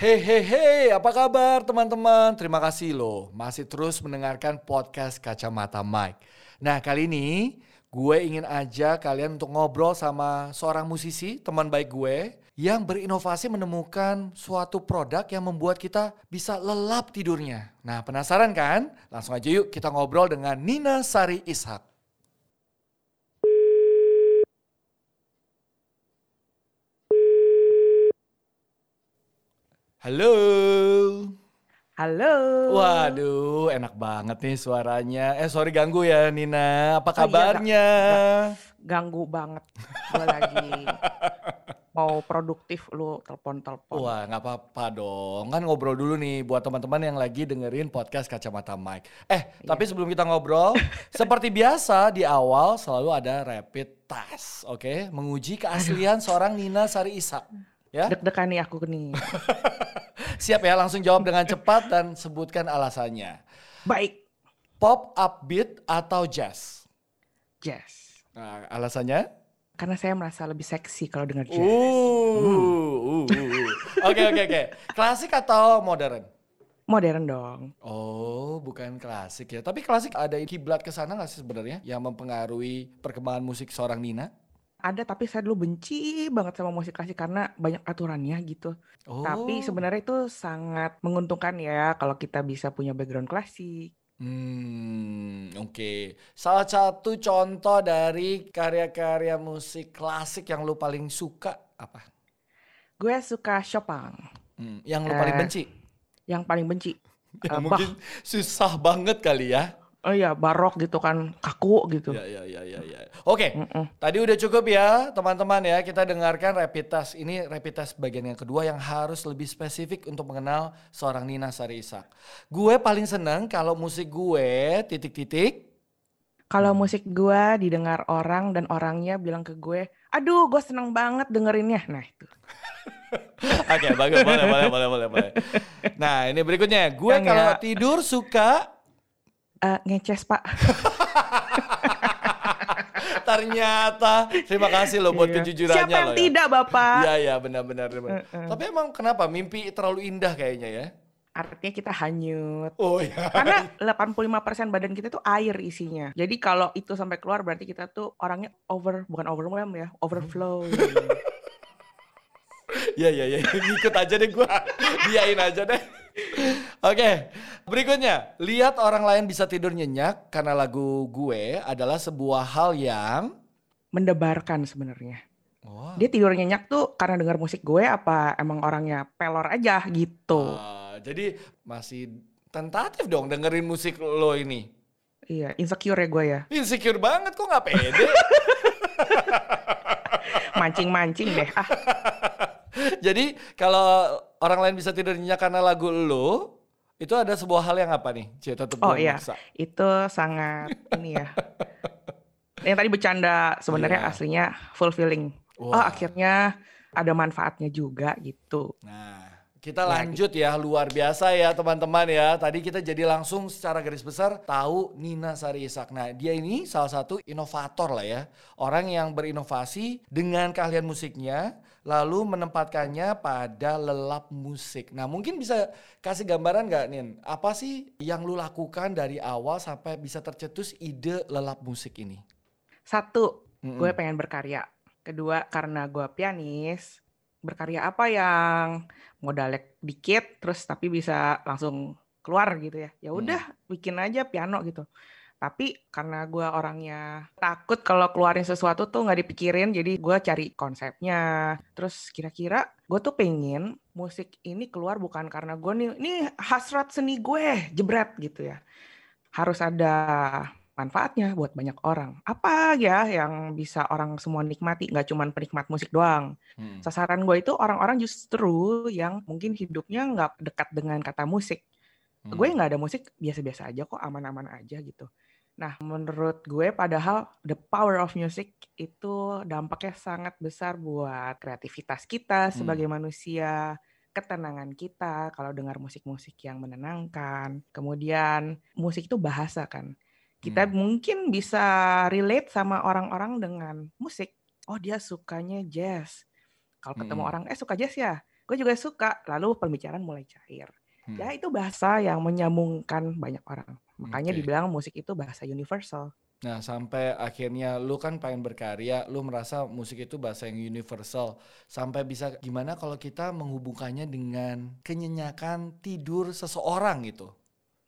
Hey, apa kabar teman-teman? Terima kasih loh masih terus mendengarkan podcast Kacamata Mike. Nah, kali ini gue ingin aja kalian untuk ngobrol sama seorang musisi, teman baik gue yang berinovasi menemukan suatu produk yang membuat kita bisa lelap tidurnya. Nah, penasaran kan? Langsung aja yuk kita ngobrol dengan Nina Sari Ishak. Halo. Halo. Waduh, enak banget nih suaranya. Eh, sorry ganggu ya Nina. Apa Oh iya, kabarnya? Ganggu banget. Gue lagi mau produktif lu telepon-telepon. Wah, nggak apa-apa dong. Kan ngobrol dulu nih buat teman-teman yang lagi dengerin podcast Kacamata Mike. Eh, Iya. tapi sebelum kita ngobrol, seperti biasa di awal selalu ada rapid test, oke? Menguji keaslian seorang Nina Sari Ishak. Ya, Deg-degan nih aku nih. siap ya. Langsung jawab dengan cepat dan sebutkan alasannya. Baik, Pop, upbeat, atau jazz? jazz. Nah, alasannya? Karena saya merasa lebih seksi kalau dengar jazz. Uh, uh, uh, uh. Oke, oke, oke. Klasik atau modern? Modern dong. Oh, bukan klasik ya. Tapi klasik ada kiblat ke sana nggak sih sebenarnya yang mempengaruhi perkembangan musik seorang Nina? Ada tapi saya dulu benci banget sama musik klasik karena banyak aturannya gitu. Oh. Tapi sebenarnya itu sangat menguntungkan ya kalau kita bisa punya background klasik. Hmm, oke. Salah satu contoh dari karya-karya musik klasik yang lu paling suka apa? Gue suka Chopin. Hmm, yang lu paling Eh, benci? Yang paling benci. Ya, Eh, mungkin susah banget kali ya. Oh iya, barok gitu kan, kaku gitu. Ya, ya, ya, ya, ya. Oke, Mm-mm. tadi udah cukup ya teman-teman ya. Kita dengarkan rapid test. Ini rapid test bagian yang kedua yang harus lebih spesifik untuk mengenal seorang Nina Sari Ishak. Gue paling seneng kalau musik gue titik-titik. Kalau musik gua didengar orang dan orangnya bilang ke gue, aduh gue seneng banget dengerinnya. Nah itu. Oke, bagus. Boleh, boleh, boleh, boleh, boleh. Nah, ini berikutnya. Gue kalau ya. tidur suka Eh, ngeces pak. ternyata terima kasih loh buat Iya. kejujurannya Siapa yang loh ya. tidak bapak? Iya, iya, benar-benar. benar. Heeh. Tapi emang kenapa mimpi terlalu indah kayaknya ya? Artinya kita hanyut. Oh iya. Karena 85% badan kita tuh air isinya. Jadi kalau itu sampai keluar berarti kita tuh orangnya over, bukan overwhelm ya, overflow. Iya iya iya ngikut aja deh gue Diain aja deh Oke berikutnya Lihat orang lain bisa tidur nyenyak Karena lagu gue adalah sebuah hal yang Mendebarkan sebenarnya. Wah Dia tidur nyenyak tuh karena dengar musik gue apa emang orangnya pelor aja gitu. ah, Jadi masih tentatif dong dengerin musik lo ini Iya, insecure ya gue ya. Insecure banget kok gak pede Mancing-mancing deh. Ah, Jadi kalau orang lain bisa tidur nyenyak karena lagu lo Itu ada sebuah hal yang apa nih? Cie, tetep Oh iya, bisa. itu sangat ini ya. Yang tadi bercanda sebenarnya Iya. aslinya fulfilling. Oh Wah. akhirnya ada manfaatnya juga gitu. Nah, kita Ya, lanjut ya luar biasa ya teman-teman ya. Tadi kita jadi langsung secara garis besar tahu Nina Sari Ishak. Nah, dia ini salah satu inovator lah ya. Orang yang berinovasi dengan keahlian musiknya lalu menempatkannya pada lelap musik. Nah, mungkin bisa kasih gambaran nggak Nin? Apa sih yang lu lakukan dari awal sampai bisa tercetus ide lelap musik ini? Satu, Mm-mm. gue pengen berkarya. Kedua, karena gue pianis, berkarya apa yang modalnya dikit, terus tapi bisa langsung keluar gitu ya. Ya udah, bikin aja piano gitu. Tapi karena gue orangnya takut kalau keluarin sesuatu tuh nggak dipikirin, jadi gue cari konsepnya. Terus kira-kira gue tuh pengen musik ini keluar bukan karena gue nih, ini hasrat seni gue, jebret gitu ya. Harus ada manfaatnya buat banyak orang. Apa ya yang bisa orang semua nikmati, nggak cuma penikmat musik doang. Hmm. Sasaran gue itu orang-orang justru yang mungkin hidupnya nggak dekat dengan kata musik. Hmm. Gue nggak ada musik, biasa-biasa aja kok, aman-aman aja gitu. Nah, menurut gue padahal the power of music itu dampaknya sangat besar buat kreativitas kita sebagai manusia, ketenangan kita kalau dengar musik-musik yang menenangkan. Kemudian musik itu bahasa kan. Kita Hmm. mungkin bisa relate sama orang-orang dengan musik. Oh, dia sukanya jazz. Kalau ketemu Hmm. orang, eh suka jazz ya? gue juga suka. Lalu pembicaraan mulai cair. Hmm. Ya itu bahasa yang menyambungkan banyak orang. Makanya Oke. dibilang musik itu bahasa universal. Nah, sampai akhirnya lu kan pengen berkarya, lu merasa musik itu bahasa yang universal. Sampai bisa gimana kalau kita menghubungkannya dengan kenyenyakan tidur seseorang gitu.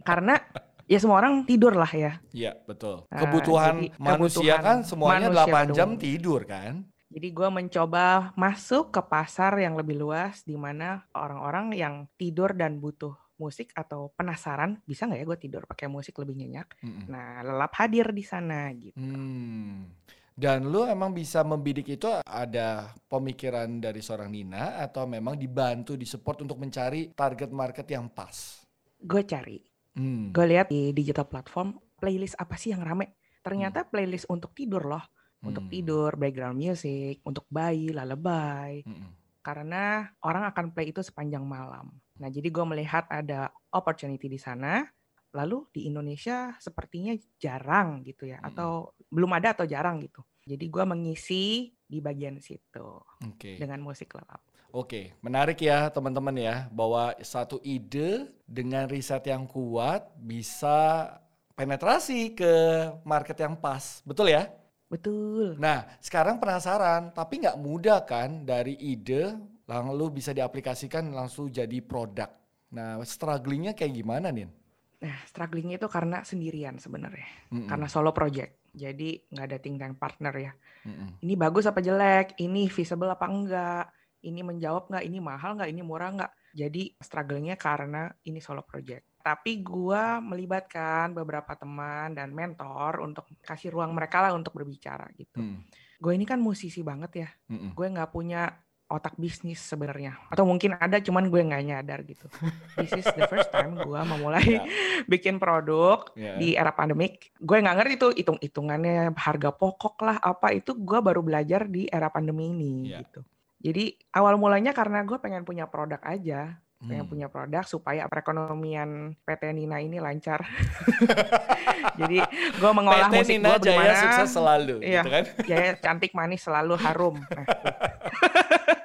Karena ya semua orang tidur lah ya. Iya, betul. Nah, Kebutuhan jadi manusia kebutuhan kan semuanya manusia 8 jam dong. tidur kan? Jadi gue mencoba masuk ke pasar yang lebih luas di mana orang-orang yang tidur dan butuh musik atau penasaran bisa nggak ya gue tidur pakai musik lebih nyenyak. Mm-mm. Nah lelap hadir di sana gitu. Hmm. Dan lu emang bisa membidik itu ada pemikiran dari seorang Nina atau memang dibantu, disupport untuk mencari target market yang pas? Gue cari, Hmm. gue lihat di digital platform playlist apa sih yang rame. Ternyata playlist untuk tidur loh, untuk Hmm. tidur, background music, untuk bayi, lullaby. Mm-mm. karena orang akan play itu sepanjang malam. Nah, jadi gue melihat ada opportunity di sana. Lalu di Indonesia sepertinya jarang gitu ya, Mm-mm. atau belum ada atau jarang gitu. Jadi gue mengisi di bagian situ Oke. dengan musik lelap. Oke, menarik ya teman-teman ya bahwa satu ide dengan riset yang kuat bisa penetrasi ke market yang pas, betul ya? Betul. Nah, sekarang penasaran, tapi nggak mudah kan dari ide lalu bisa diaplikasikan langsung jadi produk. Nah, strugglingnya kayak gimana nih? Nah, strugglingnya itu karena sendirian sebenarnya, Mm-mm, karena solo project. Jadi nggak ada think tank partner ya. mm-mm, Ini bagus apa jelek? Ini feasible apa enggak? Ini menjawab nggak? Ini mahal nggak? Ini murah nggak? Jadi struggle-nya karena ini solo project. Tapi gua melibatkan beberapa teman dan mentor untuk kasih ruang mereka lah untuk berbicara gitu. mm, Gue ini kan musisi banget ya. mm-mm. Gue nggak punya otak bisnis sebenarnya. Atau mungkin ada, cuman gue nggak nyadar gitu. This is the first time gue memulai Ya, bikin produk ya. di era pandemik. Gue nggak ngerti tuh hitung-hitungannya harga pokok lah apa itu gue baru belajar di era pandemi ini Iya. gitu. Jadi awal mulanya karena gue pengen punya produk aja, pengen Hmm. punya produk supaya perekonomian PT Nina ini lancar. Jadi gue mengolah PT musik gue Jaya bagaimana sukses selalu, Iya. gitu kan? Jaya cantik manis selalu harum. Nah.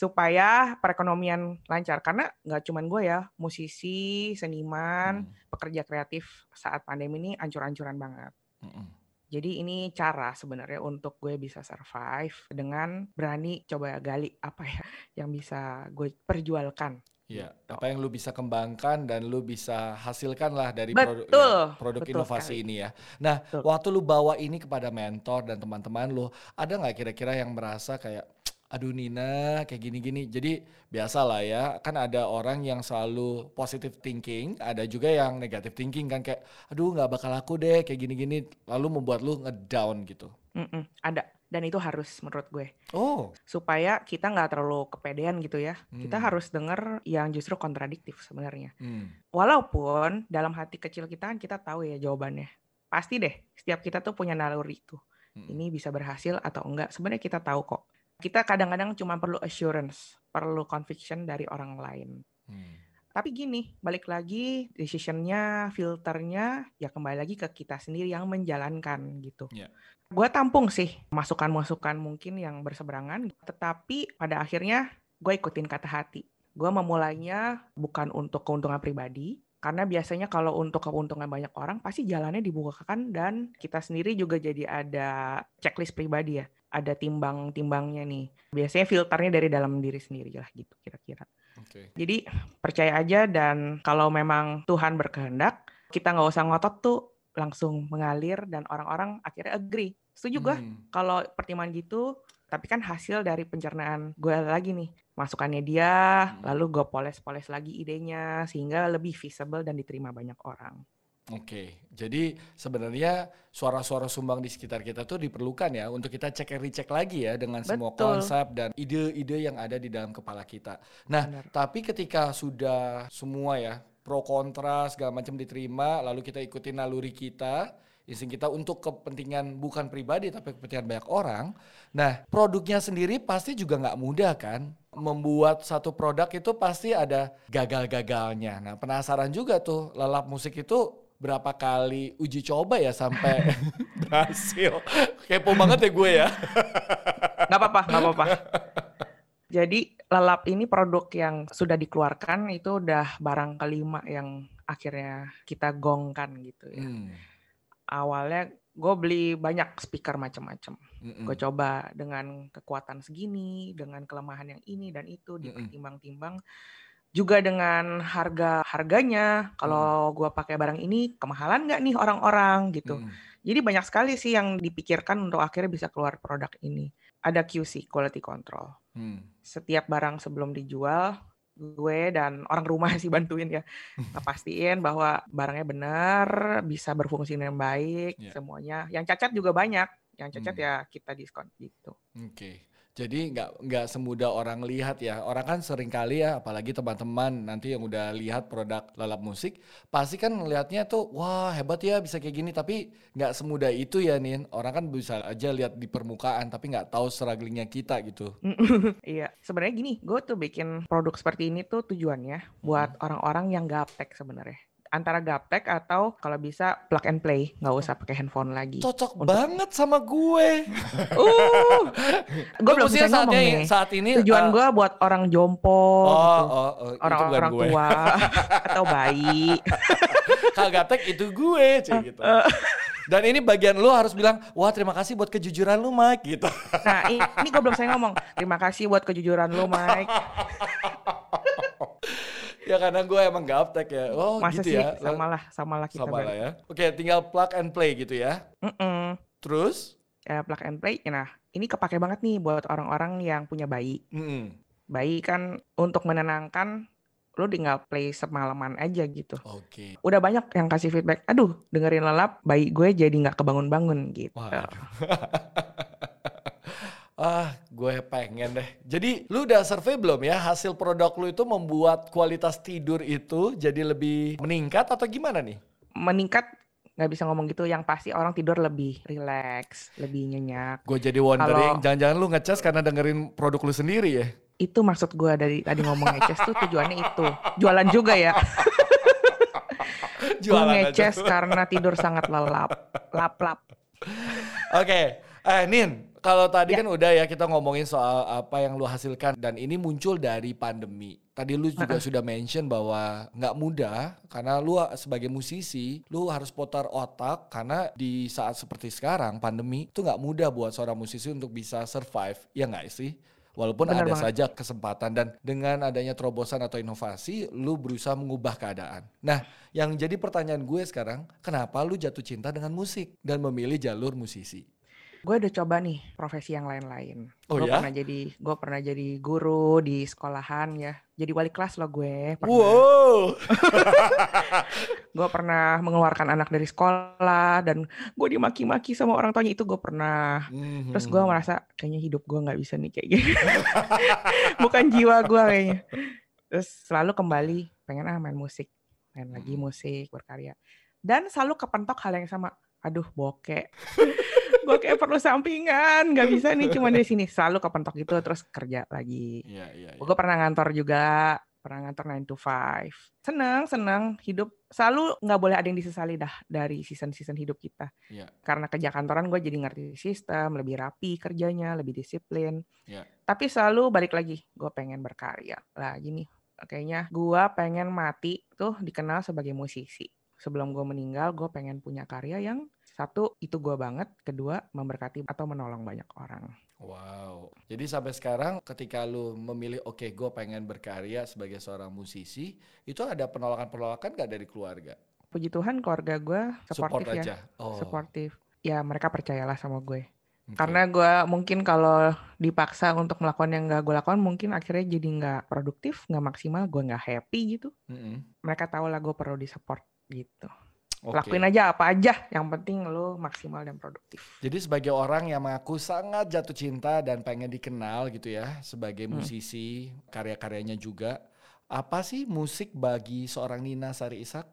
supaya perekonomian lancar karena nggak cuman gue ya musisi seniman Hmm, pekerja kreatif saat pandemi ini ancur-ancuran banget mm-mm. jadi ini cara sebenarnya untuk gue bisa survive dengan berani coba gali apa ya yang bisa gue perjualkan Iya, Gitu. apa yang lu bisa kembangkan dan lu bisa hasilkan lah dari produk, Betul, ya, produk betul inovasi sekali. ini ya. Nah, Betul. waktu lu bawa ini kepada mentor dan teman-teman lu, ada nggak kira-kira yang merasa kayak, aduh Nina kayak gini-gini. Jadi biasa lah ya, kan ada orang yang selalu positive thinking, ada juga yang negative thinking kan kayak, aduh nggak bakal laku deh kayak gini-gini, lalu membuat lu ngedown gitu. Mm-mm, ada dan itu harus menurut gue Oh, supaya kita nggak terlalu kepedean gitu ya kita Hmm. harus denger yang justru kontradiktif sebenarnya hmm, walaupun dalam hati kecil kita kan kita tahu ya jawabannya pasti deh setiap kita tuh punya naluri itu mm-mm. ini bisa berhasil atau enggak sebenarnya kita tahu kok kita kadang-kadang cuma perlu assurance perlu conviction dari orang lain Hmm. tapi gini balik lagi decisionnya filternya ya kembali lagi ke kita sendiri yang menjalankan gitu Iya. gue tampung sih masukan-masukan mungkin yang berseberangan tetapi pada akhirnya gue ikutin kata hati gue memulainya bukan untuk keuntungan pribadi karena biasanya kalau untuk keuntungan banyak orang pasti jalannya dibukakan dan kita sendiri juga jadi ada checklist pribadi ya ada timbang-timbangnya nih biasanya filternya dari dalam diri sendiri lah gitu kira-kira Oke. jadi percaya aja dan kalau memang Tuhan berkehendak, kita nggak usah ngotot tuh langsung mengalir dan orang-orang akhirnya agree. Setuju gue Hmm. kalau pertimbangan gitu, tapi kan hasil dari pencernaan gue lagi nih. Masukannya dia, Hmm. lalu gue poles-poles lagi idenya sehingga lebih visible dan diterima banyak orang. Oke, jadi sebenarnya suara-suara sumbang di sekitar kita tuh diperlukan ya untuk kita cek and recheck lagi ya dengan semua Betul. konsep dan ide-ide yang ada di dalam kepala kita. Nah, Benar. tapi ketika sudah semua ya pro kontra segala macam diterima, lalu kita ikutin naluri kita, insting kita untuk kepentingan bukan pribadi tapi kepentingan banyak orang. Nah, produknya sendiri pasti juga nggak mudah kan? Membuat satu produk itu pasti ada gagal-gagalnya. Nah, penasaran juga tuh lelap musik itu berapa kali uji coba ya sampai berhasil. Kepo banget ya gue ya. Nggak apa-apa, nggak apa-apa. Jadi Lelap ini produk yang sudah dikeluarkan itu udah barang kelima yang akhirnya kita gongkan gitu ya. Hmm. Awalnya gue beli banyak speaker macam-macam. Mm-mm. Gue coba dengan kekuatan segini, dengan kelemahan yang ini dan itu dipertimbang-timbang. Juga dengan harga harganya, kalau gue pakai barang ini kemahalan nggak nih orang-orang gitu. Mm-mm. Jadi banyak sekali sih yang dipikirkan untuk akhirnya bisa keluar produk ini. Ada QC, quality control. Hmm. Setiap barang sebelum dijual, gue dan orang rumah sih bantuin ya. Ngepastiin bahwa barangnya benar, bisa berfungsi dengan baik, Ya. semuanya. Yang cacat juga banyak. Yang cacat Hmm. ya kita diskon gitu. Oke. Jadi nggak nggak semudah orang lihat ya. Orang kan sering kali ya, apalagi teman-teman nanti yang udah lihat produk lalap musik, pasti kan ngelihatnya tuh, wah hebat ya bisa kayak gini. Tapi nggak semudah itu ya Nin. Orang kan bisa aja lihat di permukaan, tapi nggak tahu strugglingnya kita gitu. Iya, sebenarnya gini, gue tuh bikin produk seperti ini tuh tujuannya buat Hmm. orang-orang yang gaptek sebenarnya. Antara gaptek atau kalau bisa plug and play, nggak usah pakai handphone lagi. Cocok Untuk- banget sama gue. Uh, gue belum bisa ngomong saatnya- nih. Saat ini Tujuan eh, gue buat orang jompo, Oh, gitu. oh, oh, orang-orang gue. tua atau bayi. Kagatek itu gue, cuy gitu. Dan ini bagian lu harus bilang, wah terima kasih buat kejujuran lu Mike gitu. Nah ini, ini gue belum saya ngomong. Terima kasih buat kejujuran lu, Mike. Ya karena gue emang gaptek ya. Oh Masa gitu sih, ya. sama lah, sama lah kita. Sama lah ya. Oke tinggal plug and play gitu ya. Mm-mm. Terus? Ya, plug and play. Nah, ini kepake banget nih buat orang-orang yang punya bayi. Mm-mm. Bayi kan untuk menenangkan, lu tinggal play semalaman aja gitu. Oke. Udah banyak yang kasih feedback, aduh dengerin lelap, bayi gue jadi nggak kebangun-bangun gitu. ah, gue pengen deh. Jadi lu udah survei belum ya hasil produk lu itu membuat kualitas tidur itu jadi lebih meningkat atau gimana nih? Meningkat nggak bisa ngomong gitu, yang pasti orang tidur lebih relax, lebih nyenyak. Gue jadi wondering, jangan-jangan lu ngecas karena dengerin produk lu sendiri ya? Itu maksud gue dari tadi ngomong ngeces tuh tujuannya itu. Jualan juga ya. gue ngeces karena tidur sangat lelap. Lap-lap. Oke, eh Nin, kalau tadi Ya. kan udah ya kita ngomongin soal apa yang lu hasilkan dan ini muncul dari pandemi. Tadi lu juga sudah mention bahwa nggak mudah karena lu sebagai musisi lu harus putar otak karena di saat seperti sekarang pandemi itu nggak mudah buat seorang musisi untuk bisa survive, ya nggak sih? Walaupun Benar ada banget. saja kesempatan dan dengan adanya terobosan atau inovasi, lu berusaha mengubah keadaan. Nah, yang jadi pertanyaan gue sekarang, kenapa lu jatuh cinta dengan musik dan memilih jalur musisi? Gue udah coba nih profesi yang lain-lain. Oh gue ya? pernah jadi gue pernah jadi guru di sekolahan ya. Jadi wali kelas loh gue. Pernah. Wow. Gue pernah mengeluarkan anak dari sekolah dan gue dimaki-maki sama orang tuanya itu gue pernah. Terus gue merasa kayaknya hidup gue nggak bisa nih kayak gini. Bukan jiwa gue kayaknya. Terus selalu kembali pengen ah main musik, main lagi Mhm. musik berkarya. Dan selalu kepentok hal yang sama. Aduh bokek. gue kayak perlu sampingan, nggak bisa nih cuma dari sini. Selalu kepentok gitu terus kerja lagi. Iya, iya, iya. Gue pernah ngantor juga, pernah ngantor 9 to 5. Seneng, seneng hidup. Selalu nggak boleh ada yang disesali dah dari season-season hidup kita. Iya. Karena kerja kantoran gue jadi ngerti sistem, lebih rapi kerjanya, lebih disiplin. Iya. Tapi selalu balik lagi, gue pengen berkarya. Lah gini, kayaknya gue pengen mati tuh dikenal sebagai musisi. Sebelum gue meninggal, gue pengen punya karya yang satu itu gue banget, kedua memberkati atau menolong banyak orang. Wow. Jadi sampai sekarang ketika lu memilih oke gue pengen berkarya sebagai seorang musisi, itu ada penolakan-penolakan gak dari keluarga? Puji Tuhan keluarga gue Support supportif ya, aja. Oh. supportif. Ya mereka percayalah sama gue. Karena gue mungkin kalau dipaksa untuk melakukan yang gak gue lakukan, mungkin akhirnya jadi nggak produktif, nggak maksimal, gue nggak happy gitu. Mm-mm. Mereka tahu lah gue perlu disupport gitu. Oke. Lakuin aja apa aja, yang penting lo maksimal dan produktif. Jadi sebagai orang yang mengaku sangat jatuh cinta dan pengen dikenal gitu ya sebagai Hmm. musisi, karya-karyanya juga. Apa sih musik bagi seorang Nina Sari Ishak?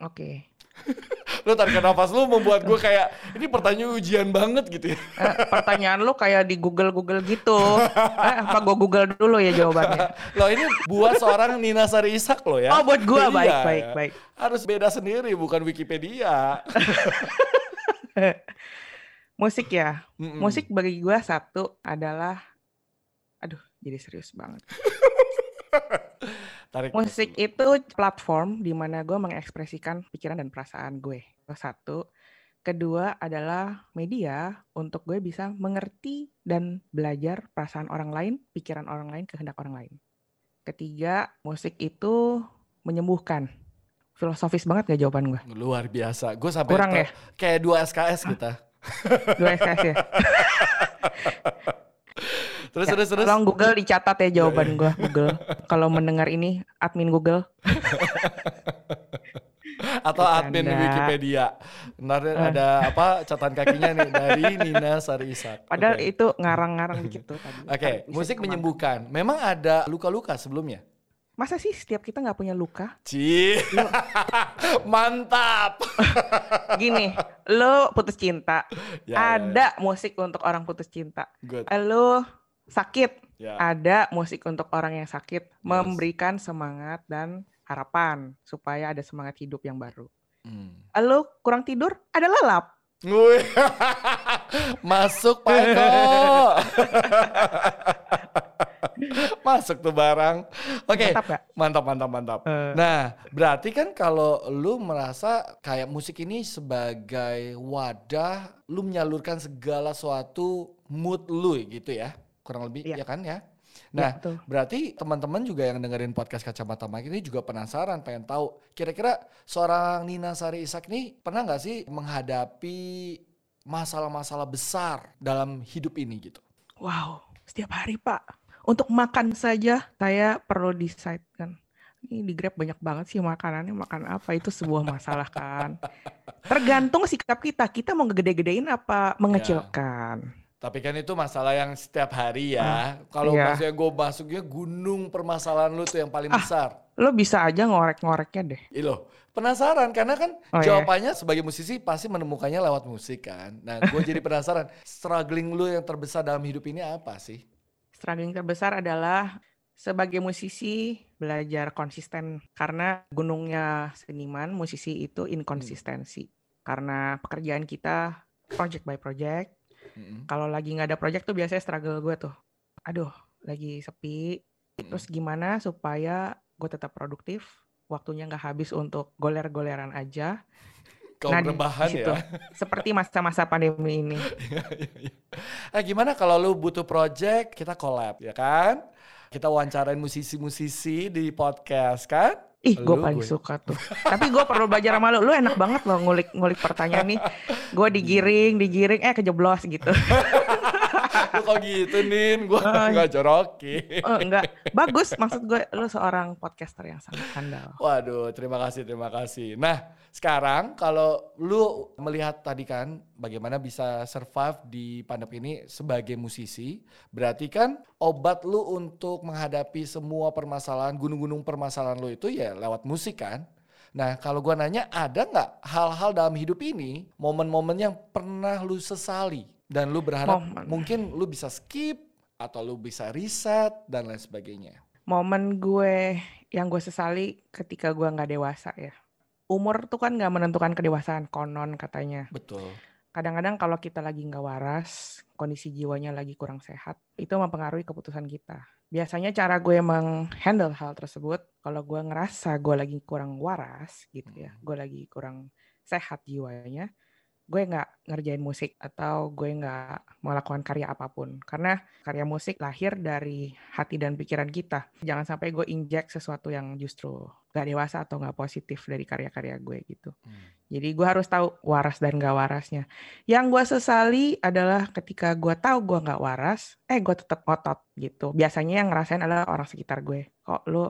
Oke. Lu tarik nafas lu membuat gue kayak ini pertanyaan ujian banget gitu ya. Eh, pertanyaan lo kayak di Google Google gitu. Eh, apa gue Google dulu ya jawabannya? Loh ini buat seorang Nina Sari Ishak loh ya. Oh buat gue baik Iya, baik ya. baik. Harus beda sendiri bukan Wikipedia. Musik ya. Mm-mm. Musik bagi gue satu adalah, aduh jadi serius banget. Tarik Musik itu platform di mana gue mengekspresikan pikiran dan perasaan gue. Itu Satu. Kedua adalah media untuk gue bisa mengerti dan belajar perasaan orang lain, pikiran orang lain, kehendak orang lain. Ketiga, musik itu menyembuhkan. Filosofis banget gak jawaban gue? Luar biasa. Gue sampai Kurang ya? kayak dua SKS kita. Dua SKS ya? Terus Ya, terus terus. Tolong Google dicatat ya jawaban gue, Google. Kalau mendengar ini, admin Google. Atau admin Bercanda. Wikipedia. Ntar Eh. ada apa catatan kakinya nih dari Nina Sari Ishak. Padahal Oke. itu ngarang-ngarang tuh tadi. Oke, Bisa musik ke mana. menyembuhkan. Memang ada luka-luka sebelumnya? Masa sih setiap kita nggak punya luka? Ci, mantap. Gini, lo putus cinta, Ya, ya, ada musik untuk orang putus cinta. Good. Lo sakit, Ya. ada musik untuk orang yang sakit, memberikan semangat dan harapan supaya ada semangat hidup yang baru. Hmm. Lo kurang tidur, ada lelap. Masuk Pak Eko. Masuk tuh barang. Oke, Mantap gak? mantap mantap mantap. Eh. Nah, berarti kan kalau lu merasa kayak musik ini sebagai wadah lu menyalurkan segala suatu mood lu gitu ya. Kurang lebih Iya. ya kan ya. Ya, Nah, betul. berarti teman-teman juga yang dengerin podcast Kacamata Mike ini juga penasaran pengen tahu kira-kira seorang Nina Sari Ishak ini pernah nggak sih menghadapi masalah-masalah besar dalam hidup ini gitu? Wow, setiap hari Pak. Untuk makan saja saya perlu decide kan. Ini di Grab banyak banget sih makanannya, makan apa itu sebuah masalah kan. Tergantung sikap kita, kita mau ngegede-gedein apa mengecilkan. Tapi kan itu masalah yang setiap hari ya. Kalau iya. maksudnya gue masuknya gunung permasalahan lu tuh yang paling besar. Lo bisa aja ngorek-ngoreknya deh. Ih loh, penasaran karena kan Oh, iya. jawabannya sebagai musisi pasti menemukannya lewat musik kan. Nah, gue jadi penasaran, struggling lu yang terbesar dalam hidup ini apa sih? Struggling terbesar adalah sebagai musisi belajar konsisten karena gunungnya seniman musisi itu inkonsistensi. Karena pekerjaan kita project by project Kalau lagi nggak ada project tuh biasanya struggle gue tuh aduh lagi sepi terus gimana supaya gue tetap produktif waktunya nggak habis untuk goler-goleran aja Kau Nah, di situ. ya. seperti masa-masa pandemi ini eh gimana kalau lu butuh project, kita collab ya kan? Kita wawancarain musisi-musisi di podcast kan? Ih gue paling gue. suka tuh. Tapi gue perlu belajar sama lu. Lu enak banget loh ngulik-ngulik pertanyaan nih. Gue digiring digiring eh kejeblos gitu lu kok gitu Nin, gue Oh, nggak joroki. oh, enggak bagus maksud gue lu seorang podcaster yang sangat handal Waduh, terima kasih, terima kasih. Nah, sekarang kalau lu melihat tadi kan bagaimana bisa survive di pandemi ini sebagai musisi, berarti kan obat lu untuk menghadapi semua permasalahan, gunung-gunung permasalahan lu itu ya lewat musik kan? Nah, kalau gua nanya ada nggak hal-hal dalam hidup ini, momen-momen yang pernah lu sesali dan lu berharap Momen. mungkin lu bisa skip atau lu bisa riset dan lain sebagainya. momen gue yang gue sesali ketika gue nggak dewasa ya. Umur tuh kan nggak menentukan kedewasaan konon katanya. Betul. Kadang-kadang kalau kita lagi nggak waras, kondisi jiwanya lagi kurang sehat, itu mempengaruhi keputusan kita. Biasanya cara gue menghandle hal tersebut, kalau gue ngerasa gue lagi kurang waras gitu ya, gue lagi kurang sehat jiwanya, gue nggak ngerjain musik atau gue nggak melakukan karya apa pun. Karena karya musik lahir dari hati dan pikiran kita. Jangan sampai gue injek sesuatu yang justru nggak dewasa atau nggak positif dari karya-karya gue gitu. Hmm. Jadi gue harus tahu waras dan gak warasnya. Yang gue sesali adalah ketika gue tahu gue nggak waras, eh gue tetap otot gitu. Biasanya yang ngerasain adalah orang sekitar gue. Kok lu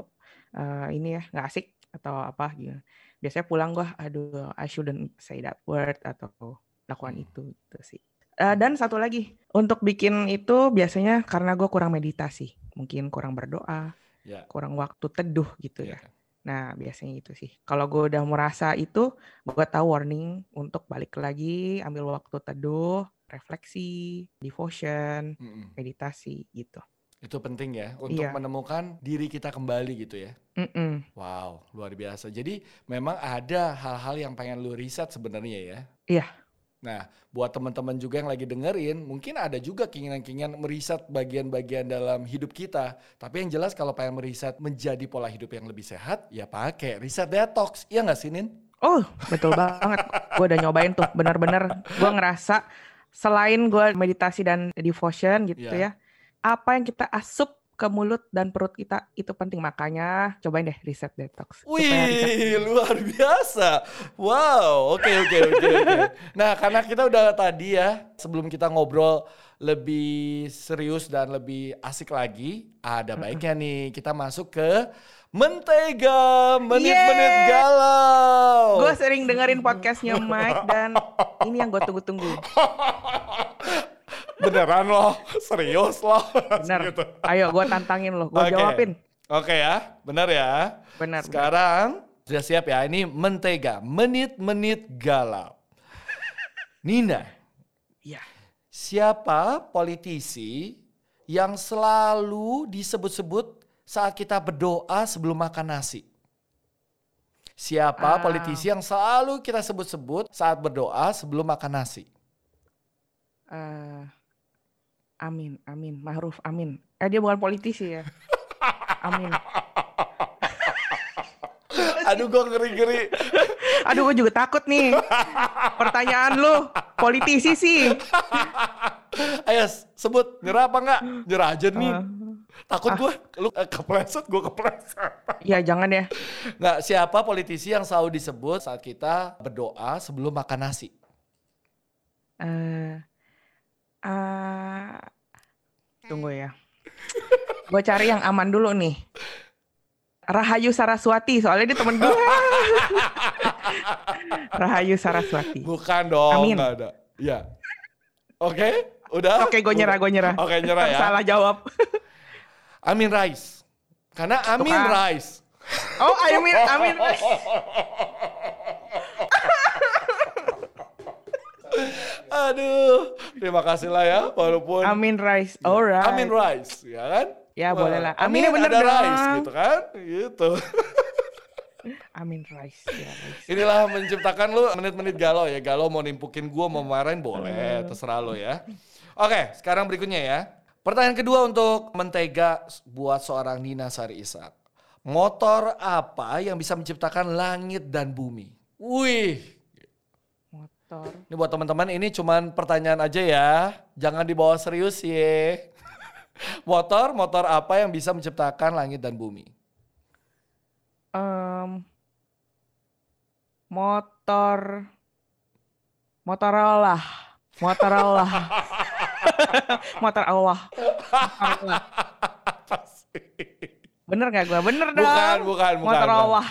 eh, ini ya nggak asik atau apa gitu. Biasanya pulang gue, aduh I shouldn't say that word atau lakukan Hmm. itu gitu sih. Eh, dan satu lagi, untuk bikin itu biasanya karena gue kurang meditasi. Mungkin kurang berdoa, Ya. kurang waktu teduh gitu Iya ya. Nah, biasanya itu sih. Kalau gue udah merasa itu, gue tahu warning untuk balik lagi, ambil waktu teduh, refleksi, devotion, Mm-mm. meditasi gitu. Itu penting ya untuk Iya. menemukan diri kita kembali gitu ya. Mm-mm. Wow, luar biasa. Jadi memang ada hal-hal yang pengen lu riset sebenarnya ya. Iya. Nah, buat teman-teman juga yang lagi dengerin, mungkin ada juga keinginan-keinginan meriset bagian-bagian dalam hidup kita. Tapi yang jelas kalau pengen meriset menjadi pola hidup yang lebih sehat, ya pakai riset detox. Iya nggak sih, Nin? Oh, betul banget. Gue udah nyobain tuh, benar-benar gue ngerasa selain gue meditasi dan devotion gitu Iya. ya, apa yang kita asup ke mulut dan perut kita itu penting makanya cobain deh riset detox. Wih, luar biasa. Wow, oke oke oke oke. Nah, karena kita udah tadi ya, sebelum kita ngobrol lebih serius dan lebih asik lagi, ada baiknya nih kita masuk ke Mentega Menit-Menit. Galau. Gue sering dengerin podcastnya Mike dan ini yang gue tunggu-tunggu. Beneran loh, serius loh. Bener. Gitu. Ayo gue tantangin lo, gue Oke. jawabin. Oke ya, benar ya. Benar. Sekarang sudah siap ya, ini Mentega Menit-Menit Galau. Nina, Iya. siapa politisi yang selalu disebut-sebut saat kita berdoa sebelum makan nasi? Siapa Ah. politisi yang selalu kita sebut-sebut saat berdoa sebelum makan nasi? Eh, amin, amin, Ma'ruf, amin. Eh dia bukan politisi ya. Amin. Aduh gue ngeri-ngeri. Aduh gue juga takut nih. Pertanyaan lu, politisi sih. Ayo sebut, nyerah apa enggak? Nyerah aja nih. Eh, Takut gue, lu eh, kepleset, gue kepleset. ya jangan ya. Nggak, siapa politisi yang selalu disebut saat kita berdoa sebelum makan nasi? Eh, ah, tunggu ya. Gue cari yang aman dulu nih. Rahayu Saraswati, soalnya dia temen gue. Rahayu Saraswati. Bukan dong, Amin. nggak ada. Iya. Oke, udah? Oke, gue nyerah, gue nyerah. Oke, nyerah ya. Salah jawab. Amin Rais. Karena Amin kan. Rais. Oh, Amin, Amin. Aduh, terima kasih lah ya, walaupun Amin Rice. Alright. Amin Rais, ya kan? Ya, boleh lah. Amin Aminnya bener ada dong. Rais, gitu kan? Gitu. Amin Rice. Ya, Rice. Inilah menciptakan lu menit-menit galau ya. Galau mau nimpukin gua, mau marahin boleh, terserah lu ya. Oke, sekarang berikutnya ya. Pertanyaan kedua untuk mentega buat seorang Nina Sari Ishak. Motor apa yang bisa menciptakan langit dan bumi? Wih, Ini buat teman-teman ini cuman pertanyaan aja ya. Jangan dibawa serius ya. Motor, motor apa yang bisa menciptakan langit dan bumi? Em, motor. Motorola. Motorola. motor Allah. Motorola. Bener gak gue? Bener dong. Bukan, bukan, bukan. Motor bukan. Allah.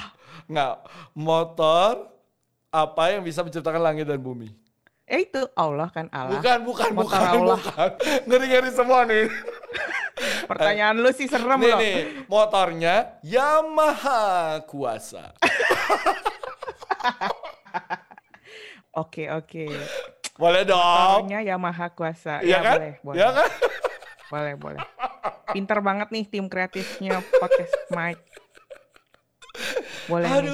Nggak, motor apa yang bisa menciptakan langit dan bumi? Eh itu Allah kan Allah. Bukan, bukan, bukan, Allah. bukan. Ngeri-ngeri semua nih. Pertanyaan lu sih serem nih, loh. nih, motornya Yamaha Kuasa. Oke oke. Boleh dong. Motornya Yamaha Kuasa. Iya ya kan? boleh, boleh. Iya kan? Boleh, boleh. Pinter banget nih tim kreatifnya podcast Mike. Boleh nih.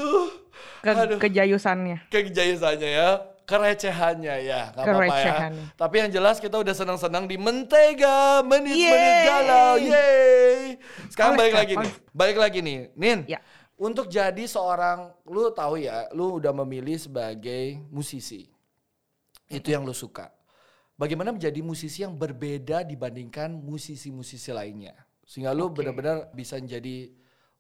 Ke, aduh. kejayusannya. Kejayusannya ya. Kerecehannya ya. Gak apa-apa ya. Tapi yang jelas kita udah senang-senang di Mentega. Menit-menit galau. Yeay. Sekarang balik lagi nih. Balik lagi nih. Nin. Ya. Untuk jadi seorang, lu tahu ya, lu udah memilih sebagai musisi. Itu yang lu suka. Bagaimana menjadi musisi yang berbeda dibandingkan musisi-musisi lainnya. Sehingga lu Oke. benar-benar bisa jadi,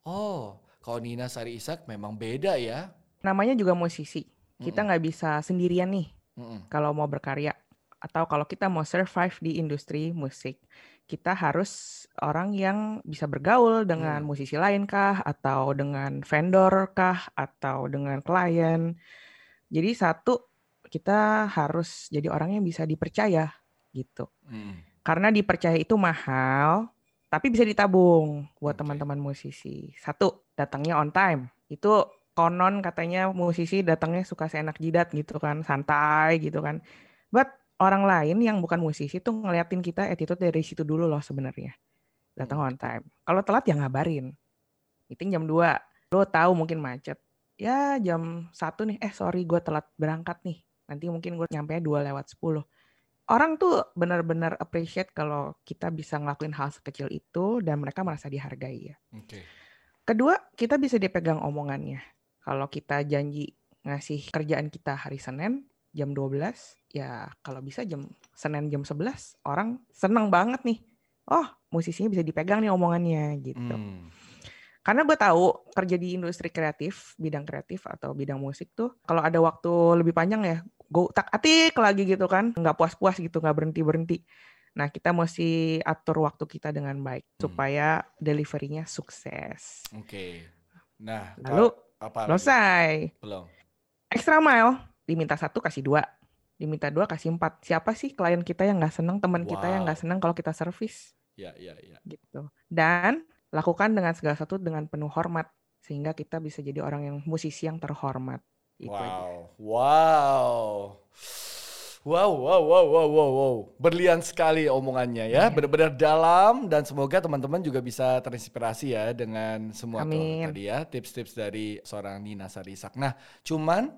oh kalau Nina Sari Ishak memang beda ya. Namanya juga musisi. Kita nggak bisa sendirian nih Mm-mm. kalau mau berkarya. Atau kalau kita mau survive di industri musik. Kita harus orang yang bisa bergaul dengan Hmm. musisi lain kah? Atau dengan vendor kah? Atau dengan klien. Jadi satu, kita harus jadi orang yang bisa dipercaya gitu. Mm. Karena dipercaya itu mahal, tapi bisa ditabung buat teman-teman musisi. Satu, datangnya on time. Itu konon katanya musisi datangnya suka seenak jidat gitu kan, santai gitu kan. But orang lain yang bukan musisi tuh ngeliatin kita attitude dari situ dulu loh sebenarnya. Datang on time. Kalau telat ya ngabarin. Meeting jam 2. Lo tahu mungkin macet. Ya jam satu nih, eh sorry gue telat berangkat nih. Nanti mungkin gue nyampe 2 lewat 10. Orang tuh benar-benar appreciate kalau kita bisa ngelakuin hal sekecil itu dan mereka merasa dihargai ya. Oke. Kedua, kita bisa dipegang omongannya. Kalau kita janji ngasih kerjaan kita hari Senin jam 12, ya kalau bisa jam Senin jam 11, orang seneng banget nih. Oh, musisinya bisa dipegang nih omongannya gitu. Hmm. Karena gue tahu kerja di industri kreatif, bidang kreatif atau bidang musik tuh, kalau ada waktu lebih panjang ya, gue tak atik lagi gitu kan, nggak puas-puas gitu, nggak berhenti-berhenti. Nah, kita mesti atur waktu kita dengan baik Hmm. supaya deliverynya sukses. Oke. Nah, Lalu kalau- apa selesai. Belum. Extra mile, diminta satu kasih dua, diminta dua kasih empat. Siapa sih klien kita yang nggak seneng, teman kita yang nggak Wow. seneng kalau kita servis Ya, ya, ya. gitu. Dan lakukan dengan segala sesuatu dengan penuh hormat sehingga kita bisa jadi orang yang musisi yang terhormat. Itu aja. Wow, wow. Wow, wow, wow, wow, wow. Berlian sekali omongannya ya. Iya. Benar-benar dalam dan semoga teman-teman juga bisa terinspirasi ya dengan semua Amin. tadi ya tips-tips dari seorang Nina Sarisak. Nah, cuman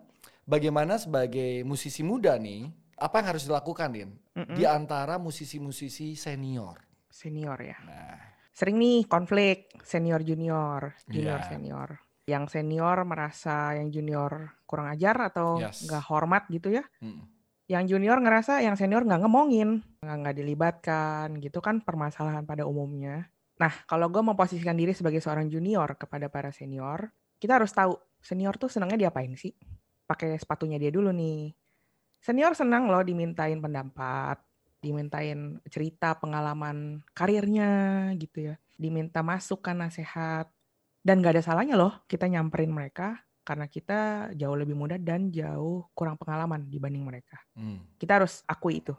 bagaimana sebagai musisi muda nih, apa yang harus dilakukan, Din? Mm-mm. Di antara musisi-musisi senior. Senior ya. Nah, Sering nih konflik senior junior, junior Iya. senior. Yang senior merasa yang junior kurang ajar atau Yes. nggak hormat gitu ya. mm, Yang junior ngerasa yang senior nggak ngomongin, nggak dilibatkan gitu kan permasalahan pada umumnya. Nah kalau gue memposisikan diri sebagai seorang junior kepada para senior, kita harus tahu senior tuh senangnya diapain sih? Pakai sepatunya dia dulu nih. Senior senang loh dimintain pendapat, dimintain cerita pengalaman karirnya gitu ya, diminta masukan nasihat, dan gak ada salahnya loh kita nyamperin mereka karena kita jauh lebih muda dan jauh kurang pengalaman dibanding mereka. mm. Kita harus akui itu.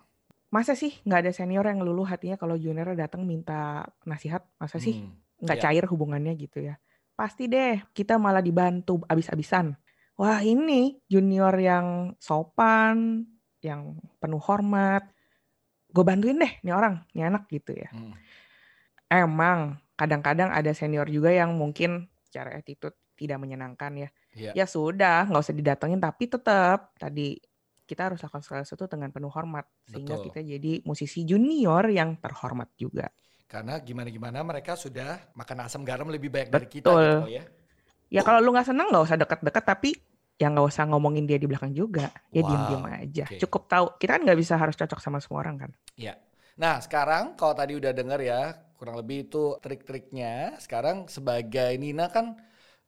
Masa sih nggak ada senior yang luluh hatinya kalau junior datang minta nasihat? Masa sih Hmm. nggak Ya. cair hubungannya gitu ya? Pasti deh kita malah dibantu abis-abisan. Wah ini junior yang sopan, yang penuh hormat. Gue bantuin deh nih orang, nih anak gitu ya. Mm. Emang kadang-kadang ada senior juga yang mungkin secara attitude tidak menyenangkan ya. Iya. Ya sudah, nggak usah didatengin tapi tetap tadi kita harus lakukan segala sesuatu dengan penuh hormat sehingga Betul. kita jadi musisi junior yang terhormat juga. Karena gimana-gimana mereka sudah makan asam garam lebih banyak dari kita Betul. gitu ya. Ya kalau lu nggak seneng nggak usah deket-deket tapi ya nggak usah ngomongin dia di belakang juga. Ya Wow, diem-diem aja. oke. Cukup tahu. Kita kan nggak bisa harus cocok sama semua orang kan. Iya. Nah sekarang kalau tadi udah denger ya kurang lebih itu trik-triknya. Sekarang sebagai Nina kan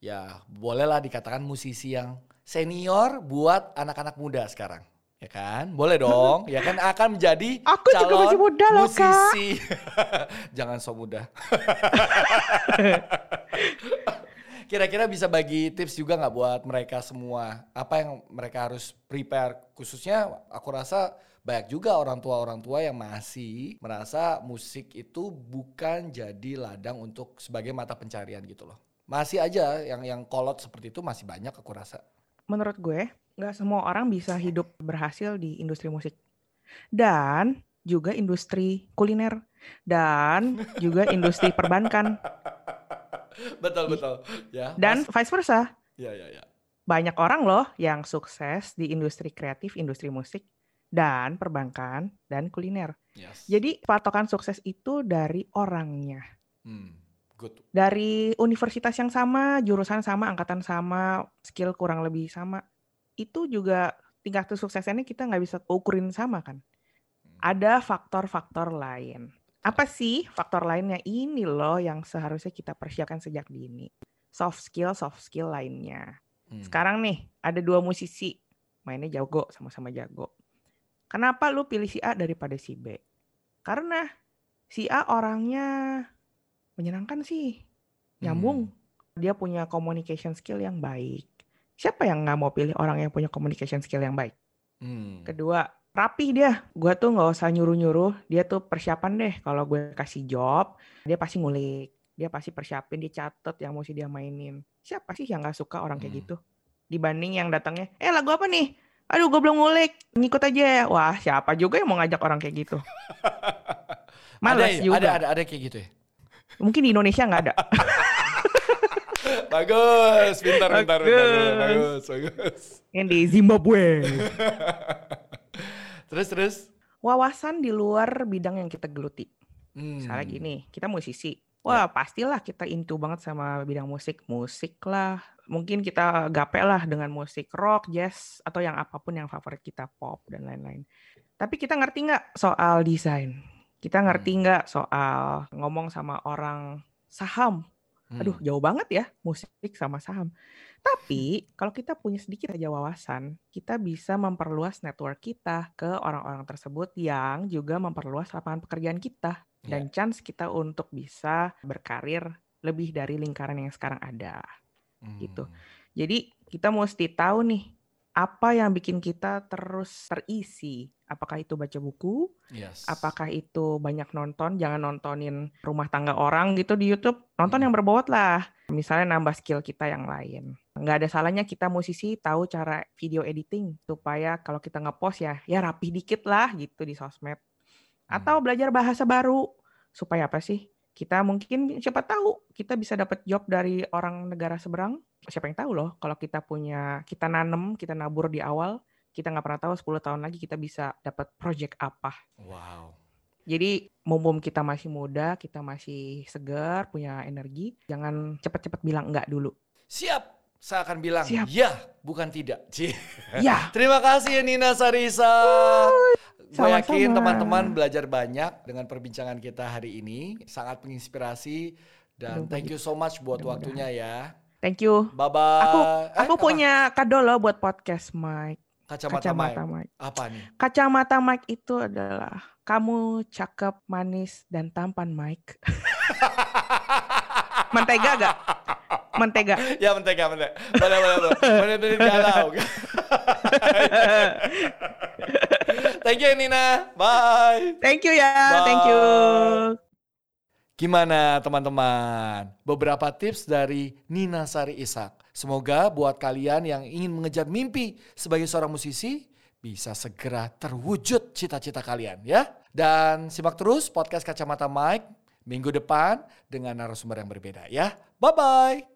ya bolehlah dikatakan musisi yang senior buat anak-anak muda sekarang. Ya kan? Boleh dong. ya kan akan menjadi Aku juga calon masih muda loh, Kak. musisi. Jangan so muda. Kira-kira bisa bagi tips juga nggak buat mereka semua? Apa yang mereka harus prepare? Khususnya aku rasa banyak juga orang tua-orang tua yang masih merasa musik itu bukan jadi ladang untuk sebagai mata pencarian gitu loh. Masih aja yang yang kolot seperti itu masih banyak aku rasa. Menurut gue nggak semua orang bisa hidup berhasil di industri musik. Dan juga industri kuliner. Dan juga industri perbankan. betul betul. Ya. Dan Mas- vice versa. ya ya ya. Banyak orang loh yang sukses di industri kreatif, industri musik, dan perbankan, dan kuliner. Yes. Jadi patokan sukses itu dari orangnya. Hmm, good. Dari universitas yang sama, jurusan sama, angkatan sama, skill kurang lebih sama. Itu juga tingkat kesuksesannya kita nggak bisa ukurin sama kan. Ada faktor-faktor lain. Apa sih faktor lainnya? Ini loh yang seharusnya kita persiapkan sejak dini. Soft skill, soft skill lainnya. Hmm. Sekarang nih, ada dua musisi. Mainnya jago, sama-sama jago. Kenapa lu pilih si A daripada si B? Karena si A orangnya menyenangkan sih. Nyambung. Dia punya communication skill yang baik. Siapa yang nggak mau pilih orang yang punya communication skill yang baik? Hmm. Kedua, rapih dia. Gua tuh nggak usah nyuruh-nyuruh. Dia tuh persiapan deh. Kalau gue kasih job, dia pasti ngulik. Dia pasti persiapin, dia catet yang mesti dia mainin. Siapa sih yang nggak suka orang kayak Hmm. gitu? Dibanding yang datangnya, eh lagu apa nih? Aduh, gue belum ngulik. Ngikut aja. Wah, siapa juga yang mau ngajak orang kayak gitu? ada, Males ya? juga. ada ada ada kayak gitu ya. Mungkin di Indonesia nggak ada. bagus, pintar, pintar, pintar, bagus, bagus. Yang di Zimbabwe. terus, terus. Wawasan di luar bidang yang kita geluti. Hmm. Misalnya gini, kita musisi. Wah, pastilah kita into banget sama bidang musik. Musik lah. Mungkin kita gape lah dengan musik rock, jazz, atau yang apa pun yang favorit kita, pop, dan lain-lain. Tapi kita ngerti nggak soal desain? Kita ngerti Hmm. nggak soal ngomong sama orang saham? Aduh, Hmm. jauh banget ya musik sama saham. Tapi kalau kita punya sedikit aja wawasan, kita bisa memperluas network kita ke orang-orang tersebut yang juga memperluas lapangan pekerjaan kita Ya. dan chance kita untuk bisa berkarir lebih dari lingkaran yang sekarang ada. gitu. Hmm. Jadi kita mesti tahu nih apa yang bikin kita terus terisi. Apakah itu baca buku? Yes. Apakah itu banyak nonton? Jangan nontonin rumah tangga orang gitu di YouTube. Nonton Hmm. yang berbobot lah. Misalnya nambah skill kita yang lain. Nggak ada salahnya kita musisi tahu cara video editing supaya kalau kita ngepost ya, ya rapi dikit lah gitu di sosmed. Atau Hmm. belajar bahasa baru supaya apa sih? Kita mungkin siapa tahu kita bisa dapat job dari orang negara seberang. Siapa yang tahu loh kalau kita punya kita nanem, kita nabur di awal, kita nggak pernah tahu 10 tahun lagi kita bisa dapat project apa. Wow. Jadi mumpung kita masih muda, kita masih segar, punya energi, jangan cepat-cepat bilang enggak dulu. Siap. Saya akan bilang Siap. ya, bukan tidak. Ya, Terima kasih Nina Sarisa. Gue yakin teman-teman belajar banyak dengan perbincangan kita hari ini. Sangat menginspirasi. Dan Aduh, thank you so much buat mudah-mudahan. waktunya ya. thank you. Bye-bye. Aku Eh, aku apa? punya kado loh buat podcast Mike. Kacamata, Kacamata Mike. Mike. Apa nih? Kacamata Mike itu adalah kamu cakep, manis, dan tampan Mike. Mentega gak? Mentega. ya mentega, mentega. Boleh, boleh, boleh. Boleh galau. thank you Nina. Bye. Thank you ya, thank you. Gimana teman-teman? Beberapa tips dari Nina Sari Ishak. Semoga buat kalian yang ingin mengejar mimpi sebagai seorang musisi bisa segera terwujud cita-cita kalian ya. Dan simak terus podcast Kacamata Mike minggu depan dengan narasumber yang berbeda ya. Bye-bye.